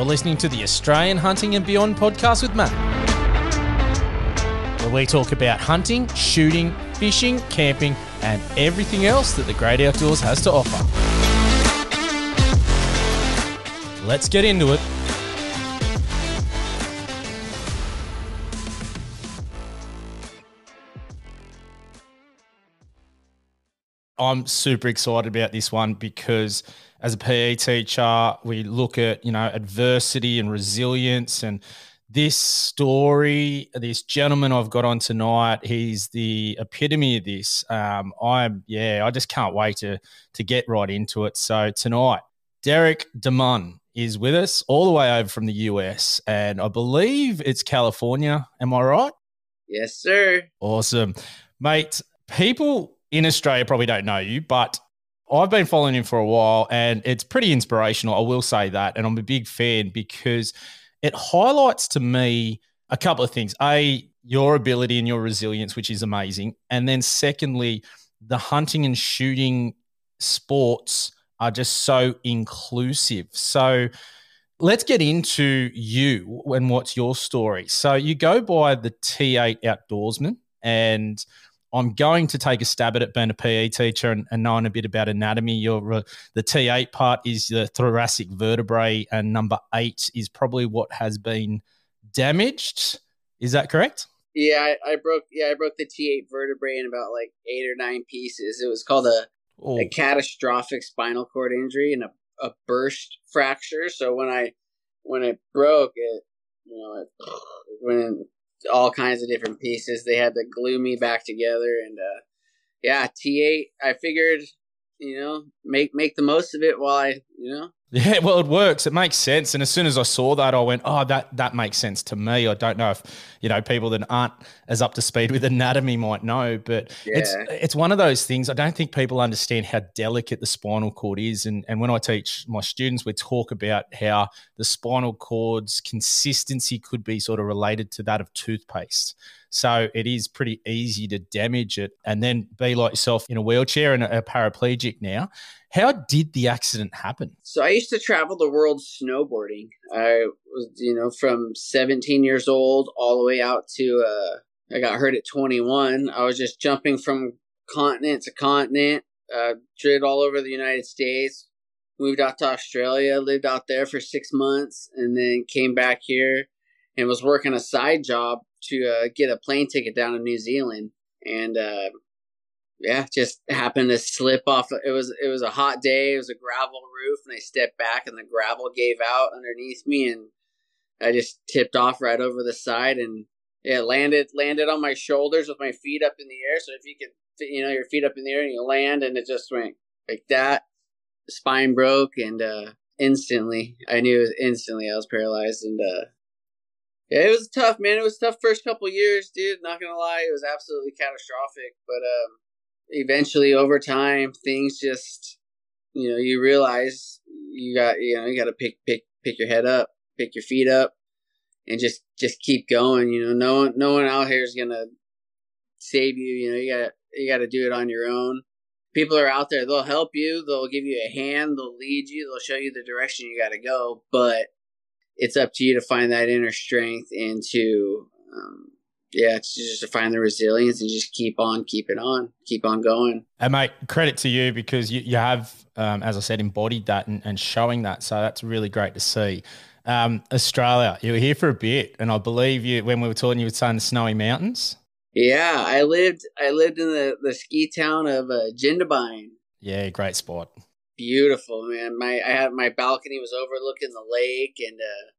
You're listening to the Australian Hunting and Beyond podcast with Matt, where we talk about hunting, shooting, fishing, camping, and everything else that the great outdoors has to offer. Let's get into it. I'm super excited about this one because as a PE teacher, we look at, you know, adversity and resilience and this story, this gentleman I've got on tonight, he's the epitome of this. Um, I'm, yeah, I just can't wait to to get right into it. So tonight, Derek Demun is with us all the way over from the US, and I believe it's California. Am I right? Yes, sir. Awesome, mate. People in Australia probably don't know you, but I've been following him for a while and it's pretty inspirational. I will say that. And I'm a big fan because it highlights to me a couple of things. A, your ability and your resilience, which is amazing. And then secondly, the hunting and shooting sports are just so inclusive. So let's get into you and what's your story. So you go by the T8 outdoorsman and I'm going to take a stab at it being a PE teacher and, and knowing a bit about anatomy. Your uh, the T8 part is the thoracic vertebrae, and number eight is probably what has been damaged. Is that correct? Yeah, I, I broke. Yeah, I broke the T8 vertebrae in about like eight or nine pieces. It was called a oh. a catastrophic spinal cord injury and a, a burst fracture. So when I when it broke, it you know it, when all kinds of different pieces. They had to glue me back together, and uh, yeah, T eight. I figured, you know, make make the most of it while I, you know, yeah, well, it works. It makes sense. And as soon as I saw that, I went, "Oh, that that makes sense to me." I don't know if you know people that aren't as up to speed with anatomy might know, but yeah. it's it's one of those things. I don't think people understand how delicate the spinal cord is. And and when I teach my students, we talk about how the spinal cord's consistency could be sort of related to that of toothpaste. So it is pretty easy to damage it and then be like yourself in a wheelchair and a paraplegic now. How did the accident happen? So I used to travel the world snowboarding. I was, you know, from 17 years old all the way out to, uh, I got hurt at 21. I was just jumping from continent to continent, uh, drilled all over the United States, moved out to Australia, lived out there for six months, and then came back here and was working a side job to uh, get a plane ticket down to New Zealand. And uh, yeah, just happened to slip off. It was it was a hot day. It was a gravel roof, and I stepped back, and the gravel gave out underneath me, and I just tipped off right over the side, and yeah, landed landed on my shoulders with my feet up in the air. So if you could, you know, your feet up in the air and you land, and it just went like that. Spine broke, and uh, instantly, I knew instantly I was paralyzed, and uh, yeah, it was tough, man. It was tough first couple years, dude. Not gonna lie, it was absolutely catastrophic. But um, eventually, over time, things just, you know, you realize you got, you know, you got to pick, pick, pick your head up, pick your feet up, and just, just keep going. You know, no one, no one out here is gonna save you. You know, you got, you got to do it on your own. People are out there; they'll help you, they'll give you a hand, they'll lead you, they'll show you the direction you got to go, but it's up to you to find that inner strength and to um, yeah, it's just to find the resilience and just keep on keeping on, keep on going. And mate, credit to you because you, you have, um, as I said, embodied that and, and, showing that. So that's really great to see. Um, Australia, you were here for a bit, and I believe you when we were talking, you were saying the snowy mountains. Yeah, I lived I lived in the, the ski town of uh, Jindabyne. Yeah, great spot beautiful, man. My I had my balcony was overlooking the lake, and uh,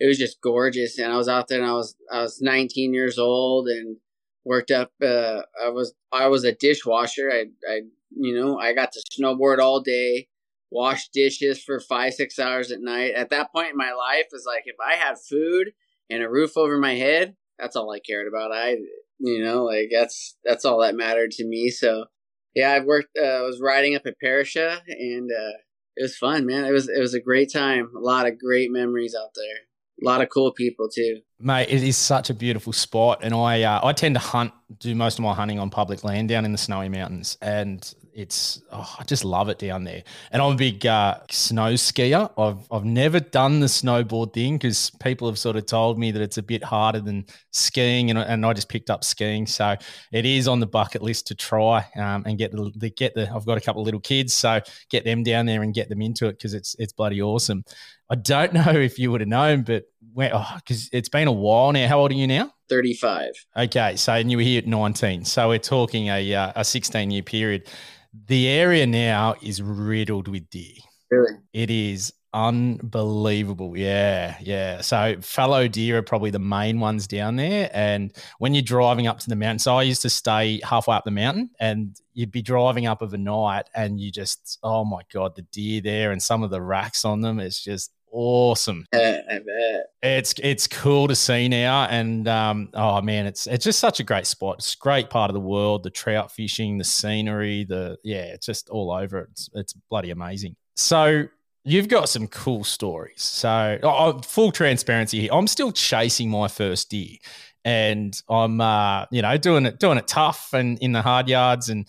it was just gorgeous. And I was out there, and I was I was 19 years old, and worked up. Uh, I was I was a dishwasher. I I you know I got to snowboard all day, wash dishes for five six hours at night. At that point in my life, was like if I had food and a roof over my head, that's all I cared about. I you know like that's that's all that mattered to me. So yeah, I've worked. Uh, I was riding up at Perisher, and uh, it was fun, man. It was it was a great time. A lot of great memories out there. A lot of cool people too. Mate, it is such a beautiful spot, and I uh, I tend to hunt, do most of my hunting on public land down in the snowy mountains, and it's oh, I just love it down there. And I'm a big uh, snow skier. I've I've never done the snowboard thing because people have sort of told me that it's a bit harder than skiing, and, and I just picked up skiing. So it is on the bucket list to try um, and get the, the get the. I've got a couple of little kids, so get them down there and get them into it because it's it's bloody awesome. I don't know if you would have known, but because oh, it's been a while now. How old are you now? 35. Okay, so and you were here at 19. So we're talking a uh, a 16 year period. The area now is riddled with deer. Really? It is unbelievable. Yeah, yeah. So fallow deer are probably the main ones down there. And when you're driving up to the mountain, so I used to stay halfway up the mountain and you'd be driving up of a night and you just, oh my God, the deer there and some of the racks on them, it's just awesome. Bet. It's it's cool to see now, and um, oh man, it's it's just such a great spot. It's a great part of the world. The trout fishing, the scenery, the yeah, it's just all over. It's it's bloody amazing. So you've got some cool stories. So oh, oh, full transparency here, I'm still chasing my first deer, and I'm uh, you know doing it doing it tough and in the hard yards and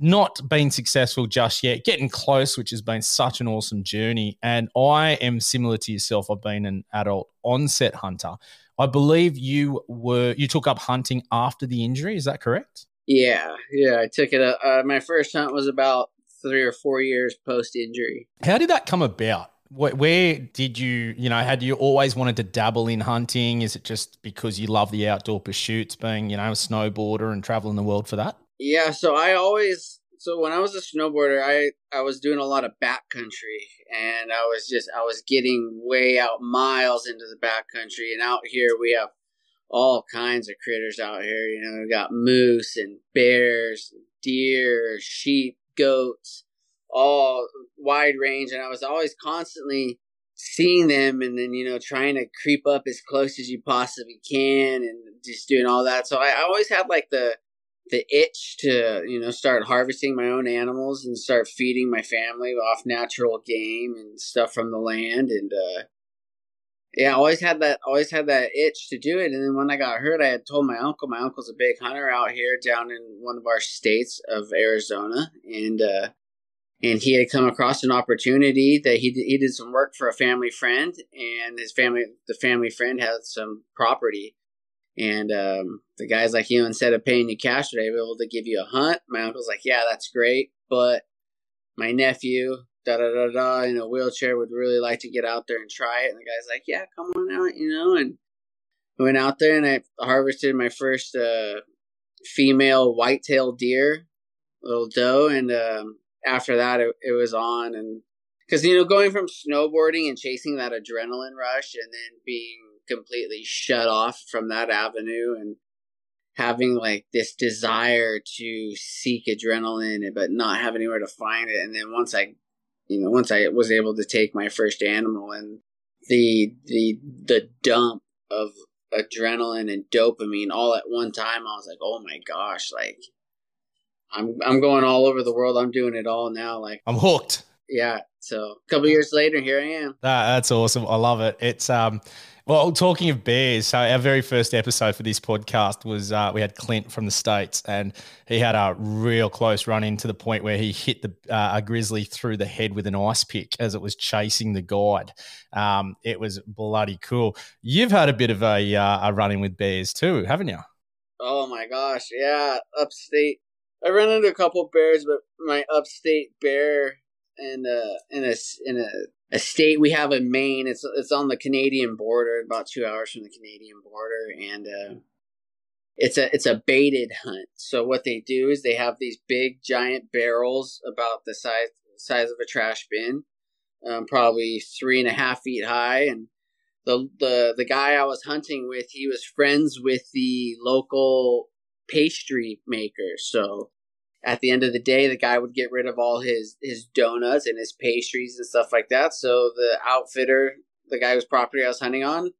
not been successful just yet, getting close, which has been such an awesome journey. And I am similar to yourself. I've been an adult onset hunter. I believe you were you took up hunting after the injury. Is that correct? Yeah, yeah. I took it. Uh, my first hunt was about three or four years post injury. How did that come about? Where, where did you, you know, had you always wanted to dabble in hunting? Is it just because you love the outdoor pursuits, being, you know, a snowboarder and traveling the world for that? Yeah, so I always so when I was a snowboarder, I I was doing a lot of backcountry, and I was just I was getting way out miles into the backcountry, and out here we have all kinds of critters out here. You know, we got moose and bears, deer, sheep, goats, all wide range, and I was always constantly seeing them, and then you know trying to creep up as close as you possibly can, and just doing all that. So I always had like the the itch to you know start harvesting my own animals and start feeding my family off natural game and stuff from the land. And uh yeah, I always had that always had that itch to do it. And then when I got hurt I had told my uncle. My uncle's a big hunter out here down in one of our states of Arizona. And uh and he had come across an opportunity that he did, he did some work for a family friend. And his family the family friend had some property and um, the guy's like, you know, instead of paying you cash, would I be able to give you a hunt? My uncle's like, yeah, that's great, but my nephew, da da da da, in a wheelchair would really like to get out there and try it. And the guy's like, yeah, come on out, you know. And I went out there and I harvested my first uh, female whitetail deer, little doe, and um, after that, it, it was on. And because you know, going from snowboarding and chasing that adrenaline rush, and then being completely shut off from that avenue and having like this desire to seek adrenaline but not have anywhere to find it. And then once i you know once i was able to take my first animal and the the the dump of adrenaline and dopamine all at one time i was like oh my gosh like i'm i'm going all over the world. I'm doing it all now. Like i'm hooked. Yeah. So a couple years later here i am. That, that's awesome. I love it. It's um well, talking of bears, so our very first episode for this podcast was uh, we had Clint from the states, and he had a real close run in to the point where he hit the uh, a grizzly through the head with an ice pick as it was chasing the guide. Um, it was bloody cool. You've had a bit of a uh, a run in with bears too, haven't you? Oh my gosh, yeah, upstate. I ran into a couple bears, but my upstate bear in a in a in a a state we have in Maine. It's it's on the Canadian border, about two hours from the Canadian border, and uh, it's a it's a baited hunt. So what they do is they have these big giant barrels about the size size of a trash bin, um, probably three and a half feet high, and the the the guy I was hunting with, he was friends with the local pastry maker, so at the end of the day, the guy would get rid of all his his donuts and his pastries and stuff like that. So the outfitter, the guy whose property I was hunting on,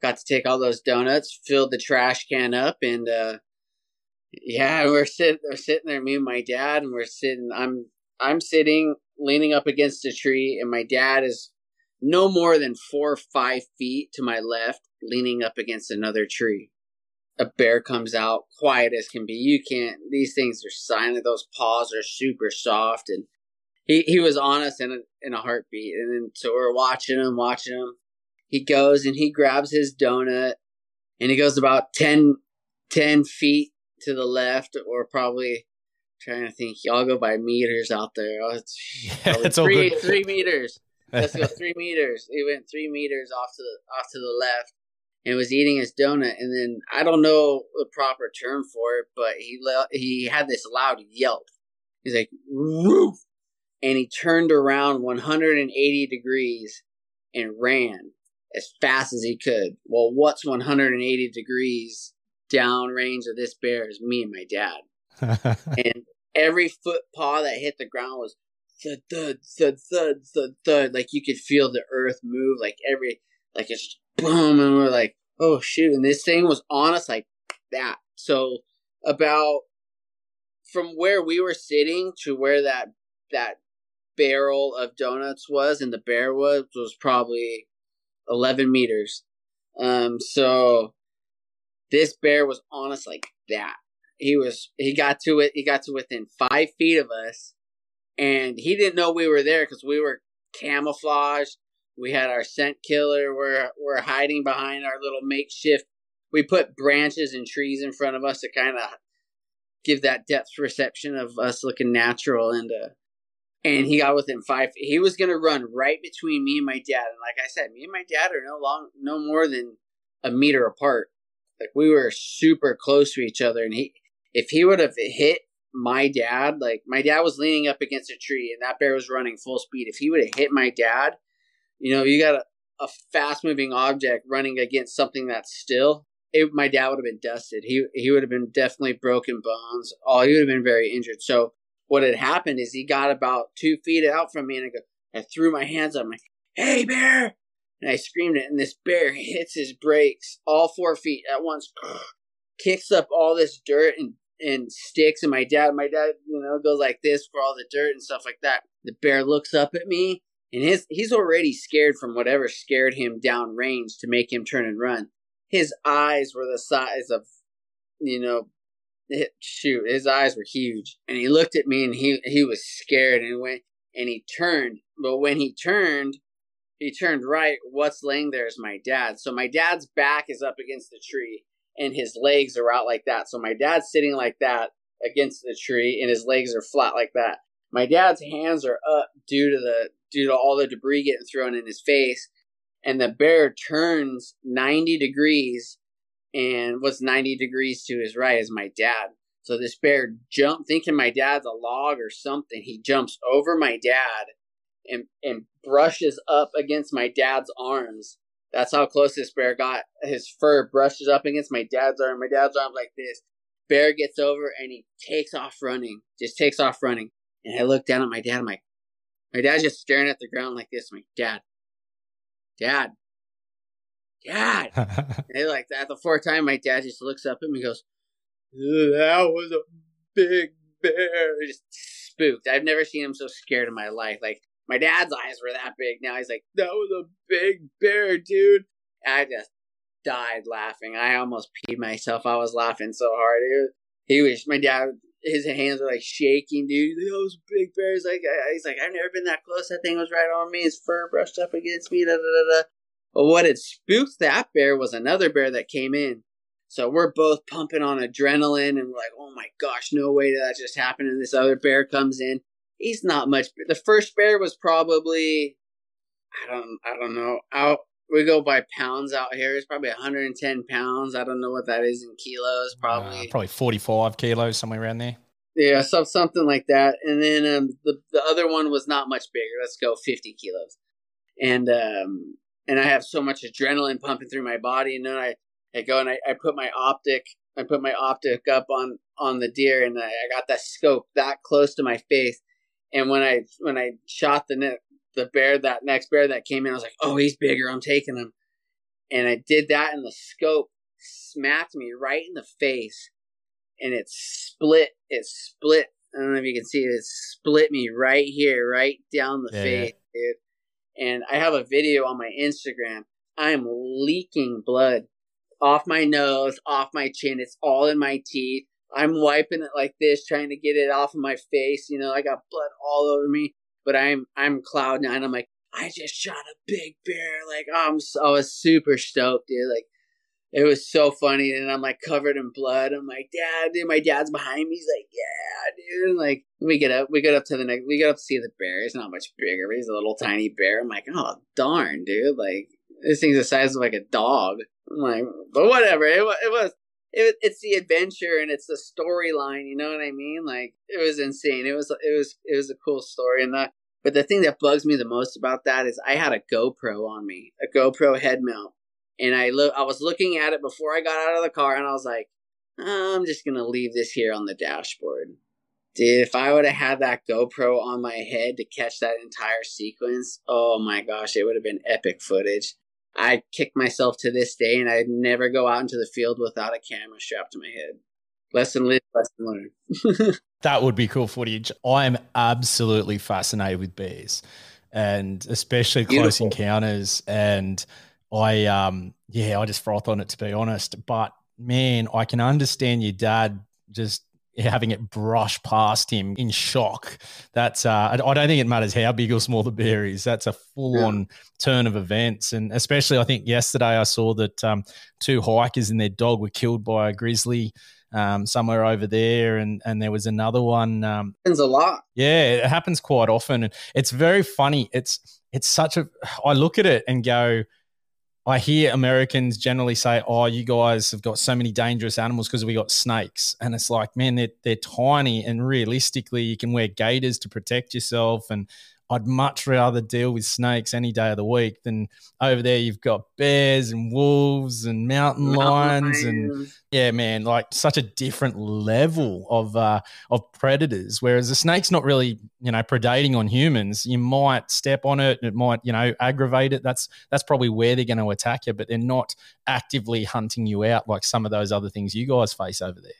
got to take all those donuts, filled the trash can up, and uh, yeah, we're sitting we're sitting there, me and my dad, and we're sitting. I'm I'm sitting leaning up against a tree, and my dad is no more than four or five feet to my left, leaning up against another tree. A bear comes out quiet as can be. You can't. These things are silent. Those paws are super soft, and he he was on us in a, in a heartbeat. And then so we're watching him, watching him. He goes and he grabs his donut, and he goes about 10, 10 feet to the left, or probably trying to think. Y'all go by meters out there. Oh, it's, yeah, it's three three meters. Let's go three meters. He went three meters off to the off to the left and was eating his donut. And then I don't know the proper term for it, but he le- he had this loud yelp. He's like roof, and he turned around 180 degrees and ran as fast as he could. Well, what's 180 degrees downrange of this bear is me and my dad. and every foot paw that hit the ground was thud, thud, thud, thud, thud, thud. Like you could feel the earth move, like every, like it's boom, and we're like, oh shoot. And this thing was on us like that. So about from where we were sitting to where that that barrel of donuts was and the bear was was probably 11 meters um so this bear was on us like that he was he got to it he got to within five feet of us and he didn't know we were there because we were camouflaged we had our scent killer. We're we're hiding behind our little makeshift. We put branches and trees in front of us to kind of give that depth perception of us looking natural. And uh and he got within five he was gonna run right between me and my dad. And like i said me and my dad are no long no more than a meter apart. Like we were super close to each other. And he if he would have hit my dad, like my dad was leaning up against a tree and that bear was running full speed. If he would have hit my dad, you know, you got a, a fast moving object running against something that's still. It, my dad would have been dusted. He he would have been definitely broken bones. Oh, he would have been very injured. So what had happened is he got about two feet out from me, and I go, I threw my hands up. I'm like, "Hey, bear!" And I screamed it, and this bear hits his brakes all four feet at once, kicks up all this dirt and and sticks and my dad my dad you know goes like this for all the dirt and stuff like that the bear looks up at me and his he's already scared from whatever scared him down range to make him turn and run. His eyes were the size of you know shoot his eyes were huge. And he looked at me and he he was scared and went and he turned. But when he turned he turned right. What's laying there is my dad. So my dad's back is up against the tree and his legs are out like that. So my dad's sitting like that against the tree and his legs are flat like that. My dad's hands are up due to the due to all the debris getting thrown in his face. And the bear turns 90 degrees and what's 90 degrees to his right is my dad. So this bear jump thinking my dad's a log or something. He jumps over my dad and and brushes up against my dad's arms that's how close this bear got. His fur brushes up against my dad's arm. My dad's arm like this. Bear gets over and he takes off running. Just takes off running. And I look down at my dad. I'm like, my dad's just staring at the ground like this. I'm like, Dad, Dad, Dad. and like that the fourth time, my dad just looks up at me and goes, That was a big bear. He Just spooked. I've never seen him so scared in my life. Like my dad's eyes were that big. Now he's like, that was a big bear, dude. And I just died laughing. I almost peed myself. I was laughing so hard. He was, my dad, his hands are like shaking, dude. That was big bear. He's like, oh, he's like, I've never been that close. That thing was right on me. His fur brushed up against me. Da, da, da, da. But what had spooked that bear was another bear that came in. So we're both pumping on adrenaline and we're like, oh my gosh, no way that just happen. And this other bear comes in he's not much. The first bear was probably, I don't, I don't know. Out we go by pounds out here. It's probably 110 pounds. I don't know what that is in kilos. Probably, uh, probably 45 kilos, somewhere around there. Yeah, so something like that. And then um, the the other one was not much bigger. Let's go 50 kilos. And um, and I have so much adrenaline pumping through my body, and then I I go and I, I put my optic I put my optic up on on the deer, and I, I got that scope that close to my face, and when I when I shot the the bear, that next bear that came in, I was like, oh, he's bigger. I'm taking him. And I did that, and the scope smacked me right in the face, and it split. It split. I don't know if you can see it. It split me right here, right down the yeah, face, yeah. dude. And I have a video on my Instagram. I am leaking blood off my nose, off my chin. It's all in my teeth. I'm wiping it like this, trying to get it off of my face. You know, I got blood all over me, but I'm I'm cloud nine. I'm like, I just shot a big bear. Like, oh, I'm so, I was super stoked, dude. Like, it was so funny. And I'm like covered in blood. I'm like, Dad, dude, my dad's behind me. He's like, Yeah, dude. And like, we get up, we get up to the next, we get up to see the bear. He's not much bigger, but he's a little tiny bear. I'm like, Oh, darn, dude. Like, this thing's the size of like a dog. I'm like, but whatever. It, was, it was, it, it's the adventure and it's the storyline. You know what I mean? Like, it was insane. It was, it was, it was a cool story. And that, but the thing that bugs me the most about that is I had a GoPro on me, a GoPro head mount and I look I was looking at it before I got out of the car and I was like, I'm just gonna leave this here on the dashboard. Dude, if I would have had that GoPro on my head to catch that entire sequence, oh my gosh, it would have been epic footage. I kick myself to this day and I'd never go out into the field without a camera strapped to my head. Lesson learned, lesson learned. that would be cool footage. I am absolutely fascinated with bears and especially Beautiful. close encounters and I um yeah, I just froth on it to be honest. But man, I can understand your dad just having it brush past him in shock. That's uh, I don't think it matters how big or small the bear is. That's a full on yeah. turn of events, and especially I think yesterday I saw that um, two hikers and their dog were killed by a grizzly. Um, somewhere over there, and and there was another one. Um, happens a lot. Yeah, it happens quite often, and it's very funny. It's it's such a. I look at it and go, I hear Americans generally say, "Oh, you guys have got so many dangerous animals because we got snakes," and it's like, man, they're they're tiny, and realistically, you can wear gaiters to protect yourself, and I'd much rather deal with snakes any day of the week than over there. You've got bears and wolves and mountain, lions, and yeah, man, like such a different level of uh, of predators. Whereas the snake's not really, you know, predating on humans. You might step on it, and it might, you know, aggravate it. That's that's probably where they're going to attack you, but they're not actively hunting you out like some of those other things you guys face over there.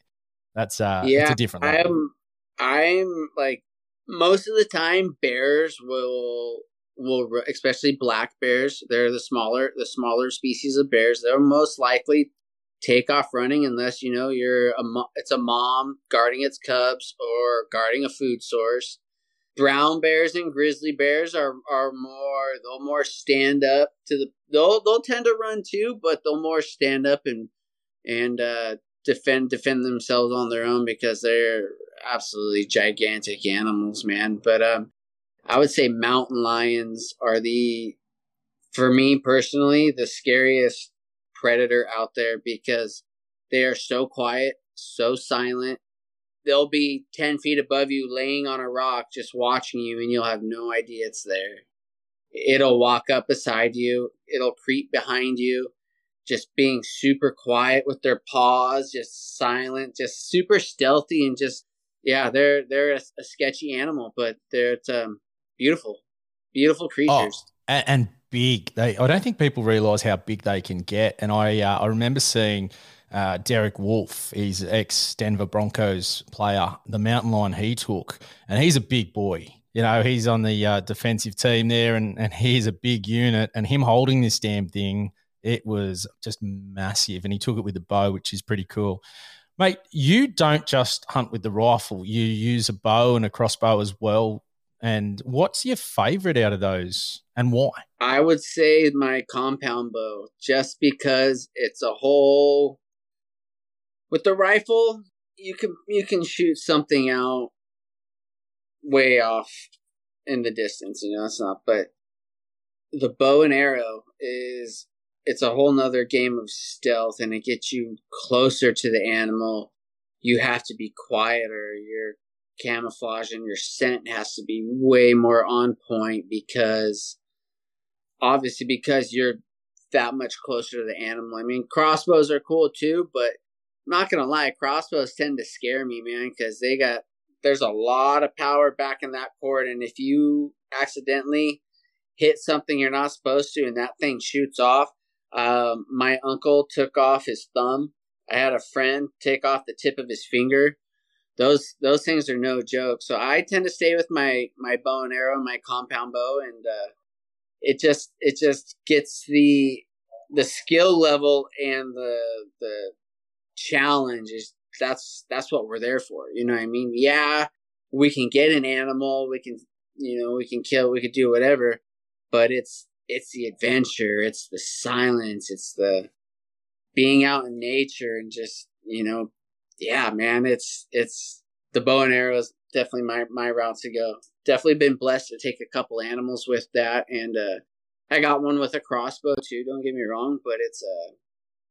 That's uh, yeah, it's a different. Level. I'm I'm like most of the time bears will will especially black bears they're the smaller the smaller species of bears they'll most likely take off running unless you know you're a it's a mom guarding its cubs or guarding a food source. Brown bears and grizzly bears are are more they'll more stand up to the they'll they'll tend to run too but they'll more stand up and and uh defend defend themselves on their own because they're absolutely gigantic animals, man. But um, I would say mountain lions are the, for me personally, the scariest predator out there because they are so quiet, so silent. They'll be 10 feet above you, laying on a rock, just watching you, and you'll have no idea it's there. It'll walk up beside you, it'll creep behind you, just being super quiet with their paws, just silent, just super stealthy, and just yeah, they're they're a, a sketchy animal, but they're um, beautiful, beautiful creatures. Oh, and, and, big. They I don't think people realize how big they can get. And I uh, I remember seeing. Uh, Derek Wolfe, he's ex Denver Broncos player, the mountain lion he took, and he's a big boy. You know, he's on the uh, defensive team there, and, and he's a big unit. And him holding this damn thing, it was just massive. And he took it with a bow, which is pretty cool. Mate, you don't just hunt with the rifle, you use a bow and a crossbow as well. And what's your favorite out of those and why? I would say my compound bow, just because it's a whole. With the rifle, you can you can shoot something out way off in the distance, you know, it's not but the bow and arrow is it's a whole nother game of stealth and it gets you closer to the animal. You have to be quieter. Your camouflage and your scent has to be way more on point because obviously because you're that much closer to the animal. I mean, crossbows are cool too, but I'm not gonna lie, crossbows tend to scare me, man, because they got there's a lot of power back in that cord, and if you accidentally hit something you're not supposed to and that thing shoots off, um, my uncle took off his thumb. I had a friend take off the tip of his finger. Those those things are no joke. So I tend to stay with my my bow and arrow, my compound bow, and uh, it just it just gets the the skill level and the the challenge is that's that's what we're there for. You know what I mean? Yeah, we can get an animal, we can you know, we can kill, we could do whatever, but it's it's the adventure, it's the silence, it's the being out in nature and just, you know, yeah, man, it's it's the bow and arrow is definitely my my route to go. Definitely been blessed to take a couple animals with that and uh I got one with a crossbow too, don't get me wrong, but it's uh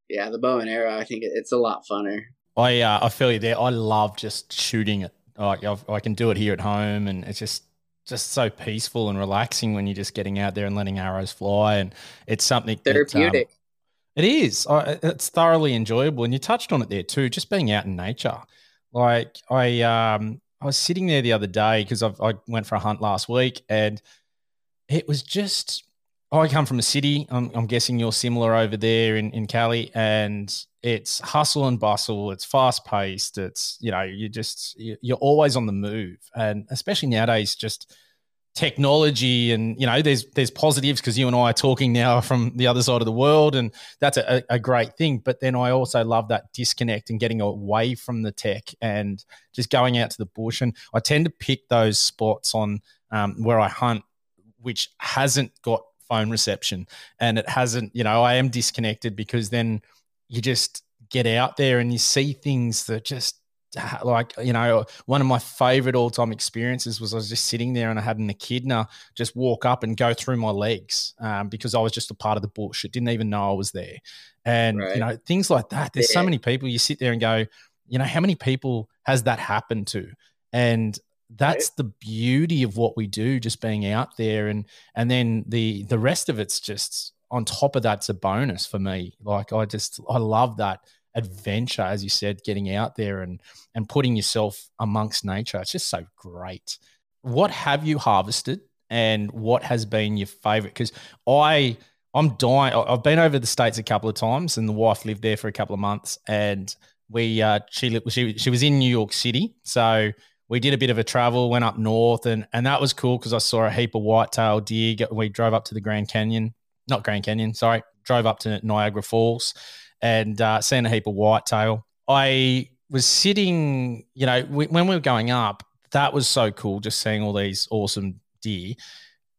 yeah, the bow and arrow, I think it's a lot funner. I uh, I feel you there. I love just shooting it. Like I've, I can do it here at home, and it's just just so peaceful and relaxing when you're just getting out there and letting arrows fly. And it's something therapeutic. That, um, it is. I, it's thoroughly enjoyable, and you touched on it there too. Just being out in nature. Like I, um, I was sitting there the other day because I went for a hunt last week, and it was just I come from a city. I'm, I'm, guessing you're similar over there in, in Cali, and it's hustle and bustle. It's fast paced. It's you know you just you're always on the move, and especially nowadays, just technology and you know there's there's positives because you and I are talking now from the other side of the world, and that's a, a great thing. But then I also love that disconnect and getting away from the tech and just going out to the bush. And I tend to pick those spots on um, where I hunt, which hasn't got phone reception and it hasn't, you know, I am disconnected because then you just get out there and you see things that just like you know one of my favorite all-time experiences was i was just sitting there and i had an echidna just walk up and go through my legs um, because i was just a part of the bush it didn't even know i was there and right. you know things like that there's yeah. so many people you sit there and go you know how many people has that happened to and that's the beauty of what we do just being out there and and then the the rest of it's just on top of that's a bonus for me. Like i just i love that adventure as you said getting out there and and putting yourself amongst nature. It's just so great. What have you harvested and what has been your favorite? Because i i'm dying i've been over the states a couple of times and the wife lived there for a couple of months and we uh she she, she was in new york city so we did a bit of a travel, went up north, and and that was cool because I saw a heap of whitetail deer. We drove up to the Grand Canyon, not Grand Canyon, sorry, drove up to Niagara Falls, and uh, seen a heap of whitetail. I was sitting, you know, we, when we were going up, that was so cool, just seeing all these awesome deer.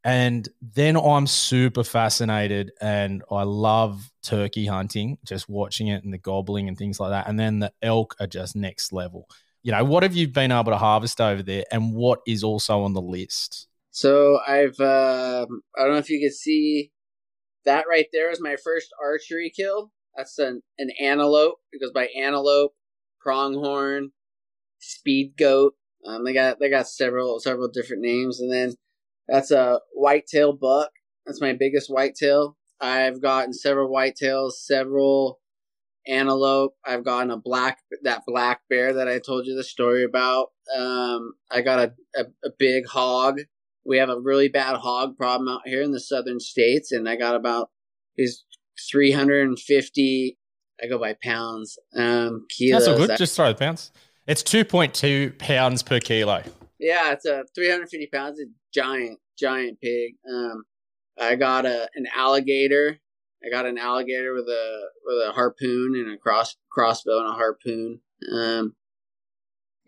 And then I'm super fascinated and I love turkey hunting, just watching it and the gobbling and things like that. And then the elk are just next level you know, what have you been able to harvest over there and what is also on the list? So I've, uh, I don't know if you can see that right there is my first archery kill. That's an, an antelope. It goes by antelope, pronghorn, speed goat. Um, they got they got several several different names, and then that's a whitetail buck. That's my biggest whitetail. I've gotten several whitetails, several antelope. I've gotten a black that black bear that I told you the story about. Um, I got a, a, a big hog. We have a really bad hog problem out here in the southern states, and I got about these 350. I go by pounds. Um, kilos. That's all good. Just throw the pounds. It's 2.2 pounds per kilo. Yeah, it's a 350 pounds. A giant, giant pig. Um, I got a an alligator I got an alligator with a with a harpoon and a cross crossbow and a harpoon. Um,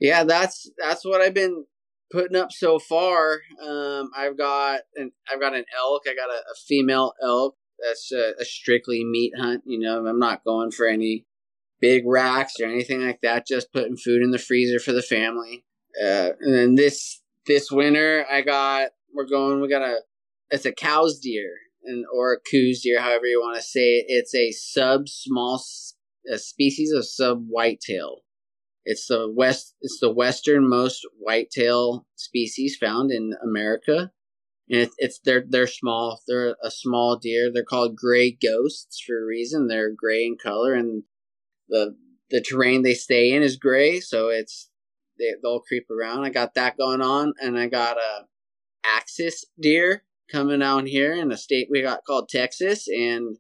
yeah, that's that's what I've been putting up so far. Um, I've got an I've got an elk. I got a, a female elk. That's a, a, strictly meat hunt. You know, I'm not going for any big racks or anything like that. Just putting food in the freezer for the family. Uh, and then this this winter, I got we're going. We got a it's a Coues deer and or deer, however you want to say it. It's a sub small a species of sub whitetail. It's the west. It's the westernmost whitetail species found in America, and it's, it's they're they're small. They're a small deer. They're called gray ghosts for a reason. They're gray in color, and the the terrain they stay in is gray, so it's they, they'll creep around. I got that going on, and I got a axis deer coming down here in a state we got called Texas, and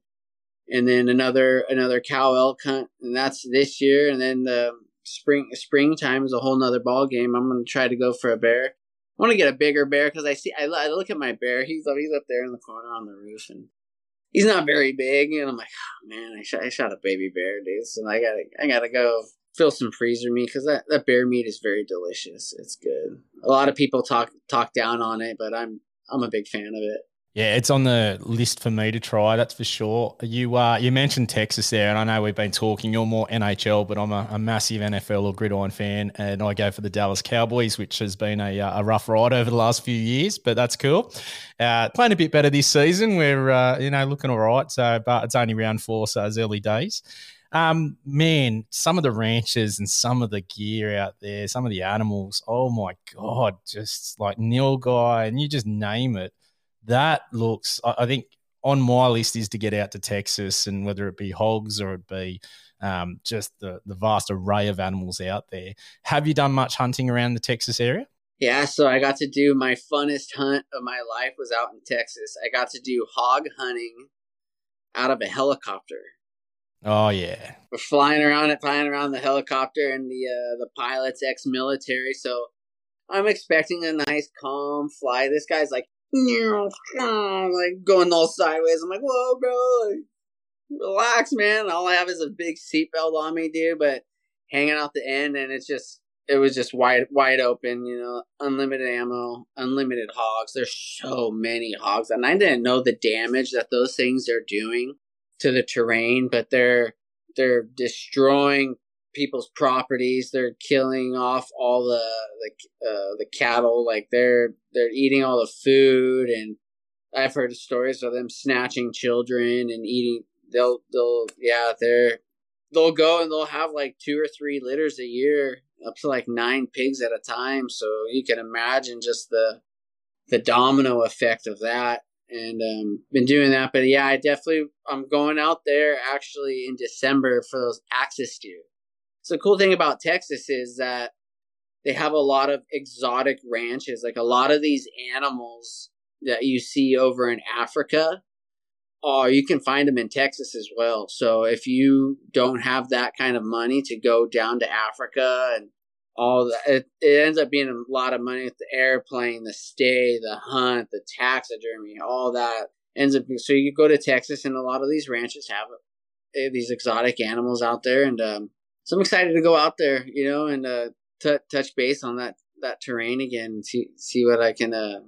and then another another cow elk hunt, and that's this year. And then the spring springtime is a whole nother ball game. I'm gonna try to go for a bear. I want to get a bigger bear because I see I, I look at my bear. He's up, he's up there in the corner on the roof, and he's not very big, and I'm like, oh, man, I shot, I shot a baby bear, dude. So I gotta I gotta go fill some freezer meat because that, that bear meat is very delicious. It's good. A lot of people talk talk down on it, but I'm I'm a big fan of it. Yeah, it's on the list for me to try. That's for sure. You uh, you mentioned Texas there, and I know we've been talking. You're more NHL, but I'm a, a massive NFL or gridiron fan, and I go for the Dallas Cowboys, which has been a, uh, a rough ride over the last few years, but that's cool. Uh, playing a bit better this season. We're uh, you know looking all right. So, but it's only round four, so it's early days. Um, man, some of the ranches and some of the gear out there, some of the animals. Oh my god, just like nilgai, and you just name it that looks, I think, on my list is to get out to Texas and whether it be hogs or it be um, just the, the vast array of animals out there. Have you done much hunting around the Texas area? Yeah, so I got to do my funnest hunt of my life was out in Texas. I got to do hog hunting out of a helicopter. Oh yeah, we're flying around it, flying around the helicopter, and the uh, the pilot's ex-military. So I'm expecting a nice calm fly. This guy's like like going all sideways. I'm like, whoa, bro, like, relax, man. All I have is a big seatbelt on me, dude. But hanging out the end, and it's just, it was just wide, wide open. You know, unlimited ammo, unlimited hogs. There's so many hogs, and I didn't know the damage that those things are doing to the terrain, but they're they're destroying people's properties. They're killing off all the the uh, the cattle. Like they're they're eating all the food, and I've heard stories of them snatching children and eating. They'll they'll yeah they're they'll go and they'll have like two or three litters a year, up to like nine pigs at a time. So you can imagine just the the domino effect of that and um, been doing that. But yeah, I definitely I'm going out there actually in December for those axis deer. So the cool thing about Texas is that they have a lot of exotic ranches. Like a lot of these animals that you see over in Africa, oh, you can find them in Texas as well. So if you don't have that kind of money to go down to Africa and all that, it, it ends up being a lot of money with the airplane, the stay, the hunt, the taxidermy, all that ends up. So you go to Texas, and a lot of these ranches have eh, these exotic animals out there, and um, so I'm excited to go out there, you know, and uh, t- touch base on that that terrain again and see see what I can uh,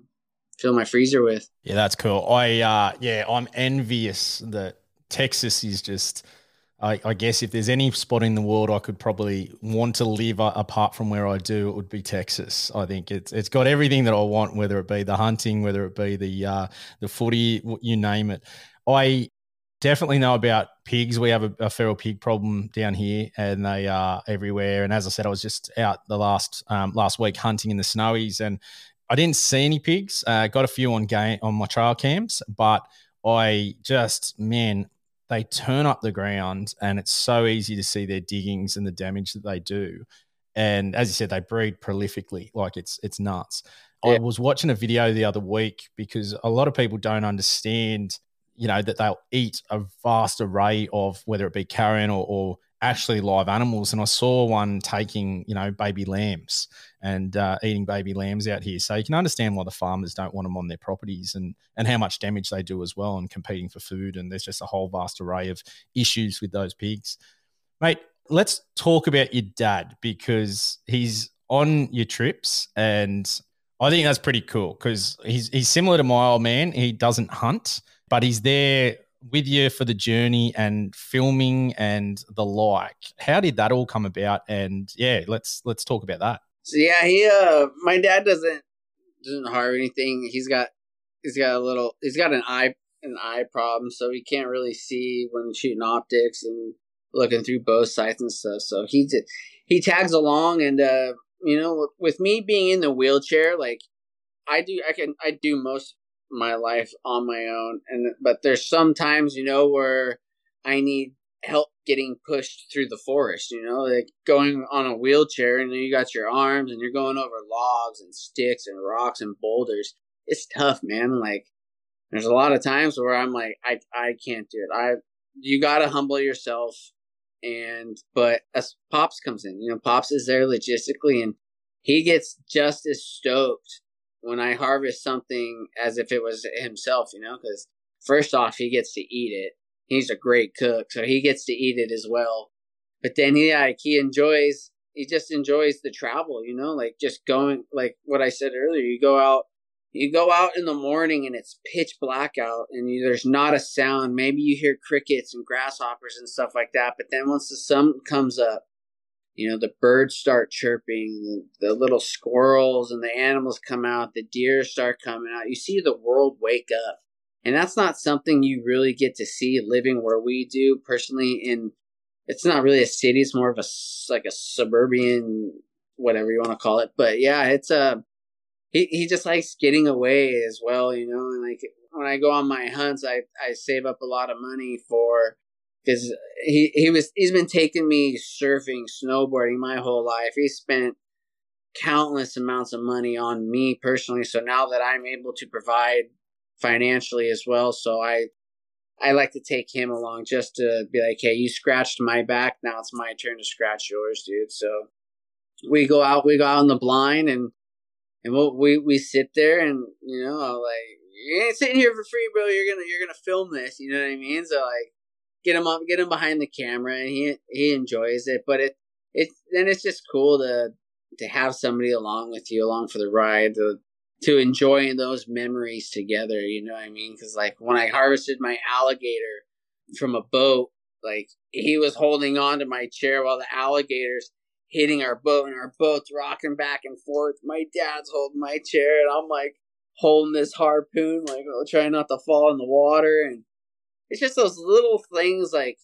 fill my freezer with. Yeah, that's cool. I uh, yeah, I'm envious that Texas is just. I, I, guess if there's any spot in the world I could probably want to live apart from where I do, it would be Texas. I think it's it's got everything that I want, whether it be the hunting, whether it be the uh, the footy, you name it. I definitely know about pigs. We have a, a, feral pig problem down here, and they are everywhere. And as I said, I was just out the last um, last week hunting in the snowies, and I didn't see any pigs. Uh, got a few on game on my trail cams, but I just man, they turn up the ground, and it's so easy to see their diggings and the damage that they do. And as you said, they breed prolifically, like it's it's nuts. Yeah. I was watching a video the other week because a lot of people don't understand you know, that they'll eat a vast array of whether it be carrion or, or actually live animals. And I saw one taking, you know, baby lambs and uh, eating baby lambs out here. So you can understand why the farmers don't want them on their properties and, and how much damage they do as well and competing for food. And there's just a whole vast array of issues with those pigs. Mate, let's talk about your dad because he's on your trips and I think that's pretty cool because he's, he's similar to my old man. He doesn't hunt but he's there with you for the journey and filming and the like. How did that all come about? And yeah, let's let's talk about that. So yeah, he uh my dad doesn't doesn't hire anything. He's got he's got a little he's got an eye an eye problem, so he can't really see when shooting optics and looking through both sights and stuff. So he did, he tags along and uh you know with me being in the wheelchair like I do I can I do most my life on my own. And but there's some times you know where i need help getting pushed through the forest you know like going on a wheelchair and you got your arms and you're going over logs and sticks and rocks and boulders. It's tough man. Like there's a lot of times where i'm like i i can't do it. I you got to humble yourself and but as pops comes in you know pops is there logistically and he gets just as stoked when I harvest something as if it was himself, you know, because first off, he gets to eat it. He's a great cook, so he gets to eat it as well. But then he like he enjoys he just enjoys the travel, you know, like just going like what I said earlier. You go out you go out in the morning and it's pitch black out and you, there's not a sound. Maybe you hear crickets and grasshoppers and stuff like that. But then once the sun comes up, you know, the birds start chirping, the, little squirrels and the animals come out, the deer start coming out. You see the world wake up. And that's not something you really get to see living where we do personally in it's not really a city, it's more of a like a suburban whatever you want to call it. But yeah, it's a uh, he he just likes getting away as well, you know. And like when I go on my hunts, I I save up a lot of money for because he he was he's been taking me surfing, snowboarding my whole life. He spent countless amounts of money on me personally. So now that I'm able to provide financially as well, so I I like to take him along just to be like, hey, you scratched my back, now it's my turn to scratch yours, dude. So we go out, we go out in the blind, and and we'll, we we sit there, and you know, like you ain't sitting here for free, bro. You're gonna you're gonna film this. You know what I mean? So like, get him up, get him behind the camera, and he he enjoys it. But it it then it's just cool to to have somebody along with you, along for the ride, to to enjoy those memories together. You know what I mean? Because like when I harvested my alligator from a boat, like he was holding on to my chair while the alligators hitting our boat and our boat's rocking back and forth. My dad's holding my chair and I'm like holding this harpoon, like trying not to fall in the water. And it's just those little things like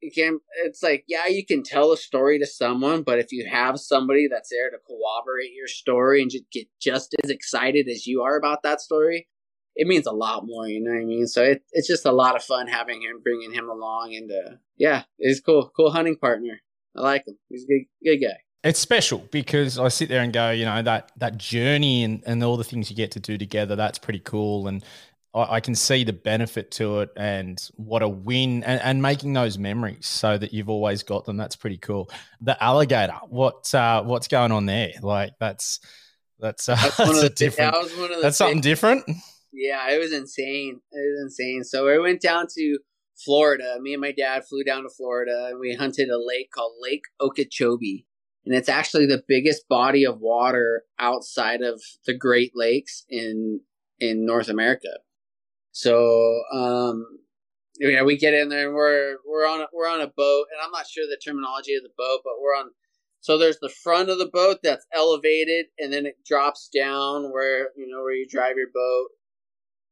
you can it's like yeah you can tell a story to someone but if you have somebody that's there to corroborate your story and just get just as excited as you are about that story it means a lot more you know what i mean so it, it's just a lot of fun having him bringing him along and uh, yeah it's cool cool hunting partner I like him. He's a good, good guy. It's special because I sit there and go, you know, that that journey and, and all the things you get to do together, that's pretty cool. And I, I can see the benefit to it and what a win and, and, making those memories so that you've always got them. That's pretty cool. The alligator, what uh, what's going on there? Like that's that's, uh, that's, that's a different. That that's something different. Yeah, it was insane. It was insane. So we went down to Florida. Me and my dad flew down to Florida and we hunted a lake called Lake Okeechobee. And it's actually the biggest body of water outside of the Great Lakes in in North America. So um yeah, we get in there and we're we're on a, we're on a boat and I'm not sure the terminology of the boat, but we're on so there's the front of the boat that's elevated and then it drops down where you know where you drive your boat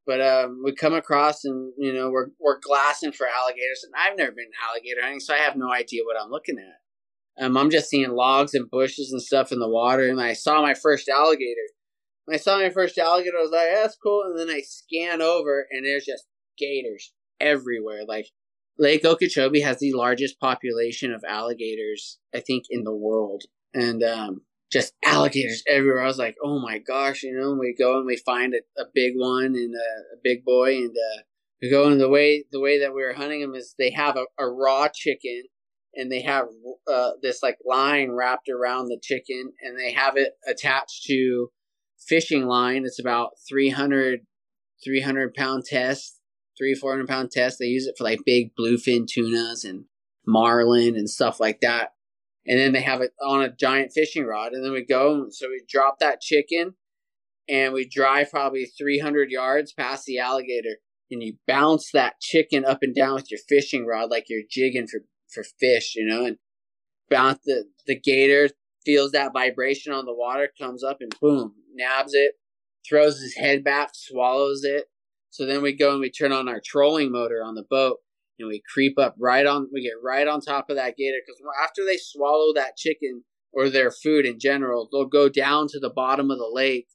but um, we come across and you know we're we're glassing for alligators, and I've never been alligator hunting, so I have no idea what I'm looking at. Um, I'm just seeing logs and bushes and stuff in the water, and I saw my first alligator. When I saw my first alligator, I was like, "That's cool." And then I scan over, and there's just gators everywhere. Like Lake Okeechobee has the largest population of alligators, I think, in the world, and um, just alligators everywhere. I was like, oh my gosh, you know, we go and we find a, a big one and a, a big boy, and uh, we go and the way the way that we were hunting them is they have a, a raw chicken and they have uh, this like line wrapped around the chicken and they have it attached to fishing line. It's about 300, 300 pound test, three, 400 pound test. They use it for like big bluefin tunas and marlin and stuff like that and then they have it on a giant fishing rod and then we go so we drop that chicken and we drive probably 300 yards past the alligator and you bounce that chicken up and down with your fishing rod like you're jigging for for fish you know and bounce the the gator feels that vibration on the water comes up and boom nabs it throws his head back swallows it. So then we go and we turn on our trolling motor on the boat and we creep up right on we get right on top of that gator because after they swallow that chicken or their food in general they'll go down to the bottom of the lake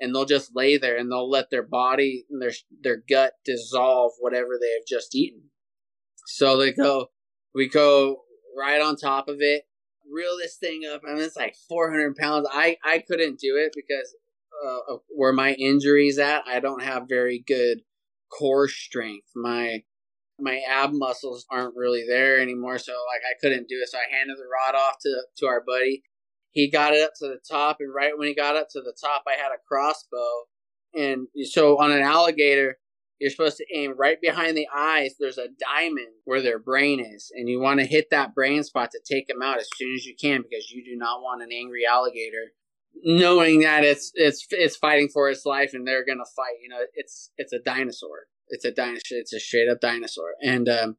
and they'll just lay there and they'll let their body and their their gut dissolve whatever they have just eaten. So they go we go right on top of it. Reel this thing up I mean it's like 400 pounds. I I couldn't do it because uh, where my injuries at I don't have very good core strength my my ab muscles aren't really there anymore. So like I couldn't do it. So I handed the rod off to to our buddy. He got it up to the top, and right when he got up to the top, I had a crossbow. And so on an alligator, you're supposed to aim right behind the eyes. There's a diamond where their brain is, and you want to hit that brain spot to take them out as soon as you can because you do not want an angry alligator knowing that it's it's it's fighting for its life and they're gonna fight. You know, it's it's a dinosaur. It's a dinosaur. It's a straight up dinosaur. And um,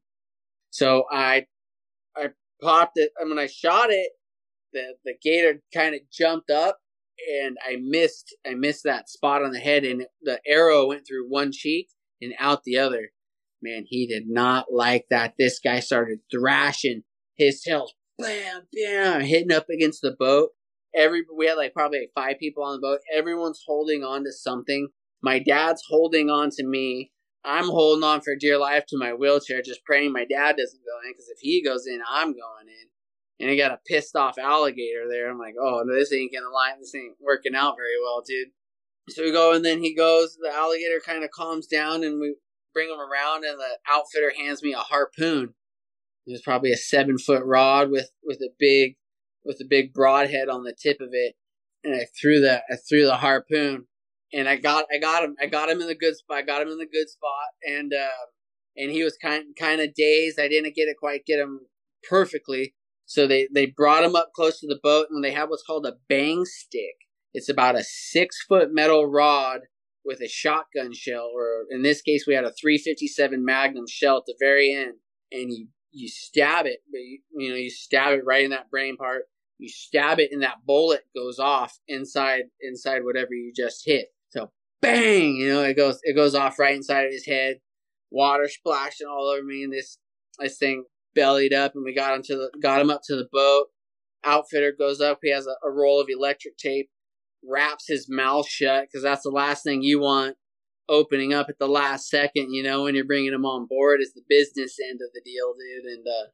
so I I popped it, and when I shot it, the the gator kind of jumped up and I missed I missed that spot on the head and the arrow went through one cheek and out the other. Man, he did not like that. This guy started thrashing his tail, bam, bam, hitting up against the boat. Every we had like probably like five people on the boat. Everyone's holding on to something. My dad's holding on to me. I'm holding on for dear life to my wheelchair, just praying my dad doesn't go in because if he goes in, I'm going in and I got a pissed off alligator there. I'm like, oh, this ain't gonna line. This ain't working out very well, dude. So we go, and then he goes. The alligator kind of calms down, and we bring him around, and the outfitter hands me a harpoon. It was probably a seven foot rod with with a big with a big broadhead on the tip of it, and I threw the I threw the harpoon, and I got I got him I got him in the good spot. I got him in the good spot, and uh, and he was kind kind of dazed. I didn't get it quite get him perfectly, so they, they brought him up close to the boat and they have what's called a bang stick. It's about a six foot metal rod with a shotgun shell, or in this case, we had a 357 Magnum shell at the very end, and you you stab it, but you, you know you stab it right in that brain part. You stab it, and that bullet goes off inside inside whatever you just hit. So bang, you know it goes it goes off right inside of his head. Water splashing all over me, and this this thing bellied up and we got him to the got him up to the boat. Outfitter goes up. He has a, a roll of electric tape, wraps his mouth shut because that's the last thing you want opening up at the last second. You know when you're bringing him on board is the business end of the deal, dude. And uh,